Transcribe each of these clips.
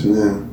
afternoon.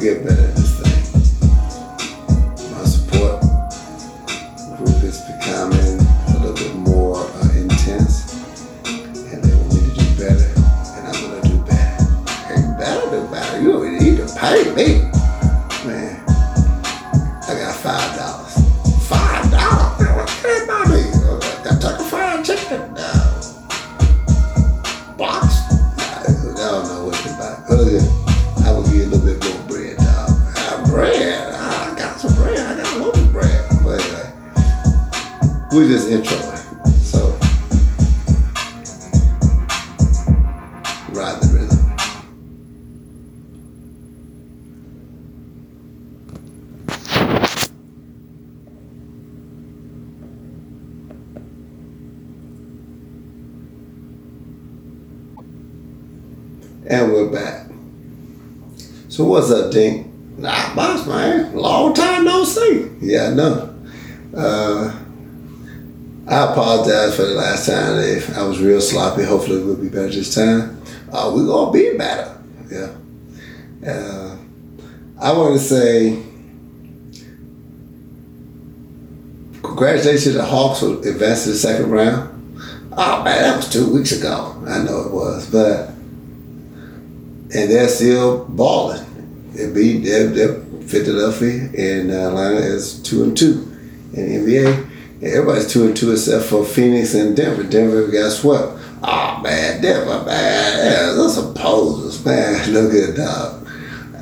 To get better at this thing. My support group is becoming a little bit more uh, intense and they want me to do better, and I'm gonna do better. You better do better. You already need to pay me, we're just introing. So, ride the rhythm. And we're back. So what's up, Dink? Nah, boss man. Long time no see. Yeah, I know. Uh, I apologize for the last time if I was real sloppy. Hopefully we'll be better this time. Uh, we're gonna be better. Yeah. Uh, I want to say congratulations to the Hawks for advancing to the second round. Oh man, that was two weeks ago. I know it was, but and they're still balling. They beat they're, they're Philadelphia and Atlanta is two and two in the NBA. Everybody's two and two except for Phoenix and Denver. Denver got swept. Oh man, Denver, man, yeah, those some posers, man. Look at dog.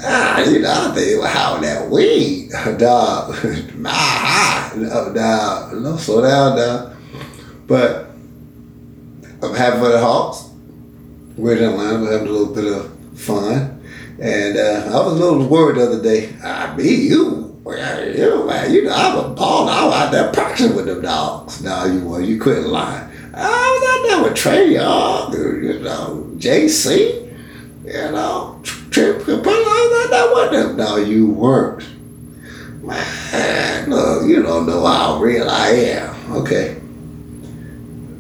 Ah, you know, I think they were howling that weed, dog. My no, dog. No, slow down, dog. But I'm happy for the Hawks. We're in Atlanta. We're having a little bit of fun. And uh, I was a little worried the other day. I be you. Well, you, man, you know, I was balling. I was out there practicing with them dogs. No, you were. You couldn't lie. I was out there with Trae Young, you know, JC, you know, Trip. I was out there with them. No, you weren't. Man, look, you don't know how real I am. Okay.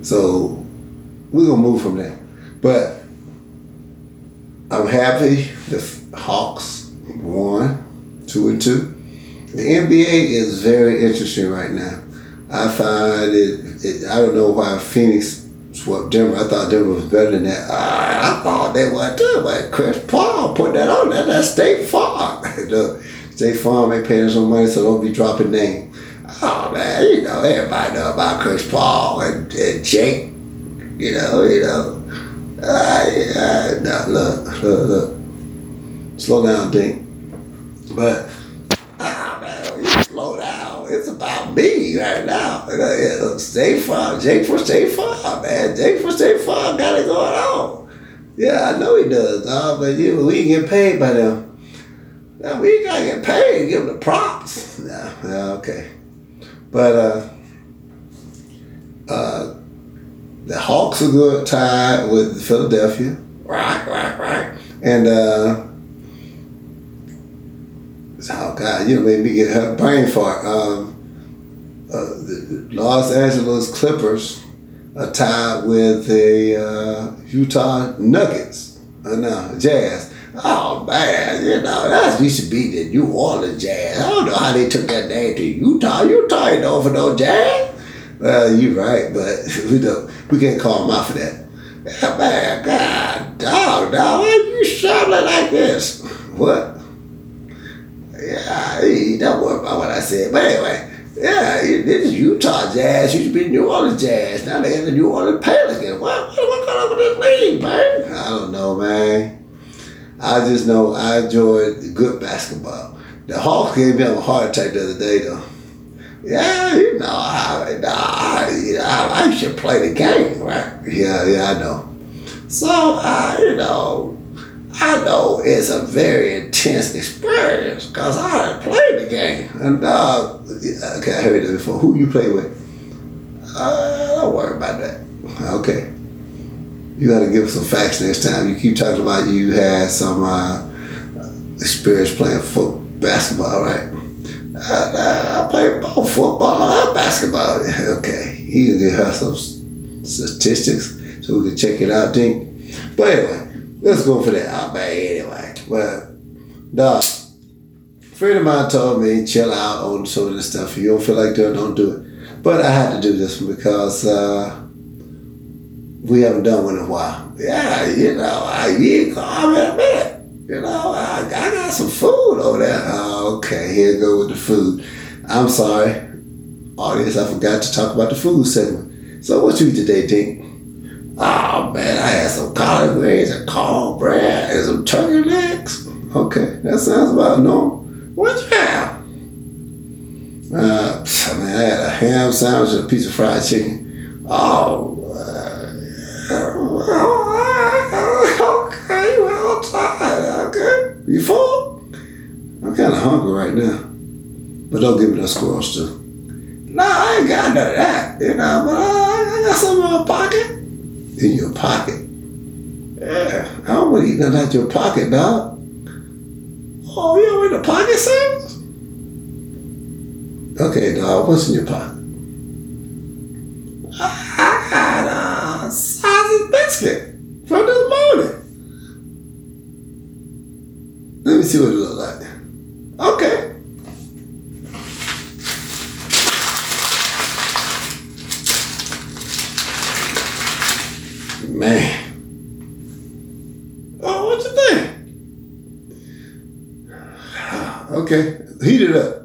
So we're gonna move from there. But I'm happy the Hawks won two and two. The NBA is very interesting right now. I find it, it I don't know why Phoenix swept Denver. I thought Denver was better than that. I, I thought they were too, but Chris Paul put that on there. That's State Farm. Look, State Farm ain't paying no money, so don't be dropping names. Oh man, you know, everybody know about Chris Paul and, and Jake. You know, you know. Uh, yeah, no, look, look, look. Slow down, Dink. But, ah, man, you slow down. It's about me right now. State Farm. Jake for man. Jake for Farm got it going on. Yeah, I know he does, dog, but you, we ain't get paid by them. Now, we gotta get paid, give them the props. Yeah, okay. But, uh, uh, the Hawks are good tied with Philadelphia. Right, right, right. And uh oh god, you made me get a brain fart. Um uh, the Los Angeles Clippers are tied with the uh, Utah Nuggets. Uh, no, Jazz. Oh man, you know that used to be the New Orleans Jazz. I don't know how they took that name to Utah. Utah ain't known no jazz. Well, you're right, but we don't. We can't call them out for that. Yeah, man, God, dog, dog, why are you shouting like this? What? Yeah, don't worry about what I said. But anyway, yeah, this is Utah Jazz. Used to be New Orleans Jazz. Now they have the New Orleans Pelicans. What, what, what on with this league, man? I don't know, man. I just know I enjoyed good basketball. The Hawks gave me a heart attack the other day, though. Yeah, you know, I, I, know, I, should play the game, right? Yeah, yeah, I know. So, uh, you know, I know it's a very intense experience because I played the game. And, uh, okay, I heard it before. Who you play with? Uh, don't worry about that. Okay you got to give us some facts next time. You keep talking about you had some uh, experience playing football, basketball, right? I, I played both football and basketball. Okay, you can give us some statistics so we can check it out, Dink. But anyway, let's go for that. Oh, man, anyway. Well, dog, friend of mine told me chill out on some of this stuff. If you don't feel like doing it, don't do it. But I had to do this because uh, we haven't done one in a while. Yeah, you know, I you call me a minute. You know, I, I got some food over there. Oh, okay, here go with the food. I'm sorry, audience, I forgot to talk about the food segment. So what you eat today, Tink? Oh man, I had some collard greens and cornbread and some turkey legs. Okay, that sounds about normal. What you have? Uh, I mean, I had a ham sandwich and a piece of fried chicken. Oh, okay, well, tired. Okay, you full? I'm kind of hungry right now, but don't give me that squirrel stew. No, I ain't got none of that, you know. But I got some in my pocket. In your pocket? Yeah, I don't want to eat nothing out your pocket, dog. Oh, you in the pocket service? Okay, dog. What's in your pocket? basket from this morning. Let me see what it looks like. Okay. Man. Oh, what you think? Okay, heat it up.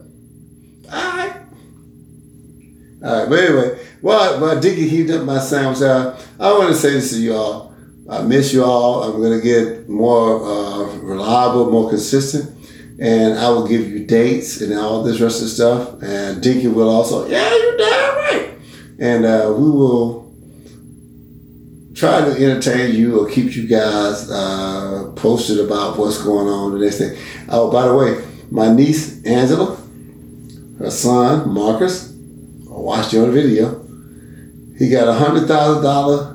All right. All right, but anyway, while, while Dickie heated up my sandwich, uh, I want to say this to y'all. I miss you all. I'm going to get more uh, reliable, more consistent. And I will give you dates and all this rest of stuff. And Dinky will also, yeah, you're damn right. And uh, we will try to entertain you or keep you guys uh, posted about what's going on the next thing. Oh, by the way, my niece Angela, her son Marcus, I watched you on video. He got a hundred thousand dollar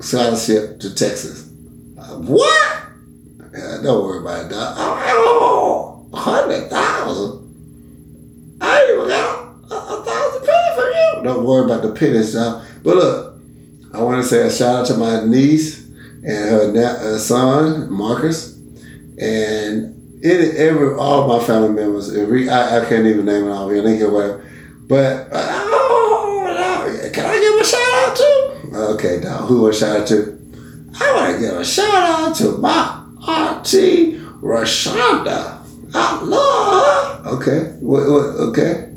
scholarship to Texas. Uh, what? Uh, don't worry about it, dog. Oh, hundred thousand. I even got a, thousand pennies for you. Don't worry about the pennies, dog. But look, I want to say a shout out to my niece and her, her son Marcus, and it, every all my family members. Every, I, I can't even name it all. I think whatever. But oh, can I give a shout out to? Okay, now who I shout out to? I want to give a shout out to my auntie Rashonda. I love her. Okay, what, what, okay.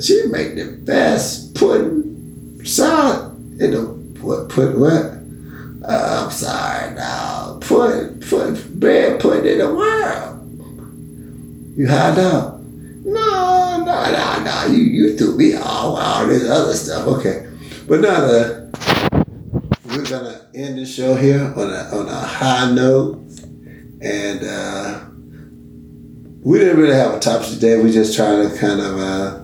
She make the best pudding salad in the what put what? Uh, I'm sorry now. Put put bread pudding in the world. You had up. No, no, no, no. You you threw me all all this other stuff. Okay. But now the we're gonna end the show here on a on a high note, and uh, we didn't really have a topic today. We just trying to kind of uh,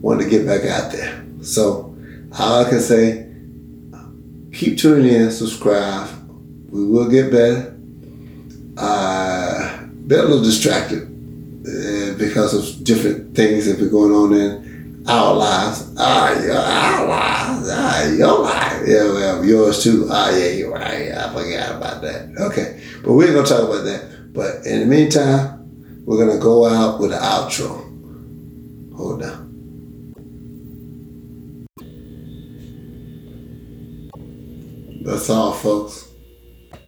want to get back out there. So all I can say, keep tuning in, subscribe. We will get better. Uh, been a little distracted uh, because of different things that been going on in our lives. Ah, your our lives. Ah, your life. Yeah, well, yours too. Ah, yeah, you're right. I forgot about that. Okay, but we're gonna talk about that. But in the meantime, we're gonna go out with an outro. Hold on. That's all, folks.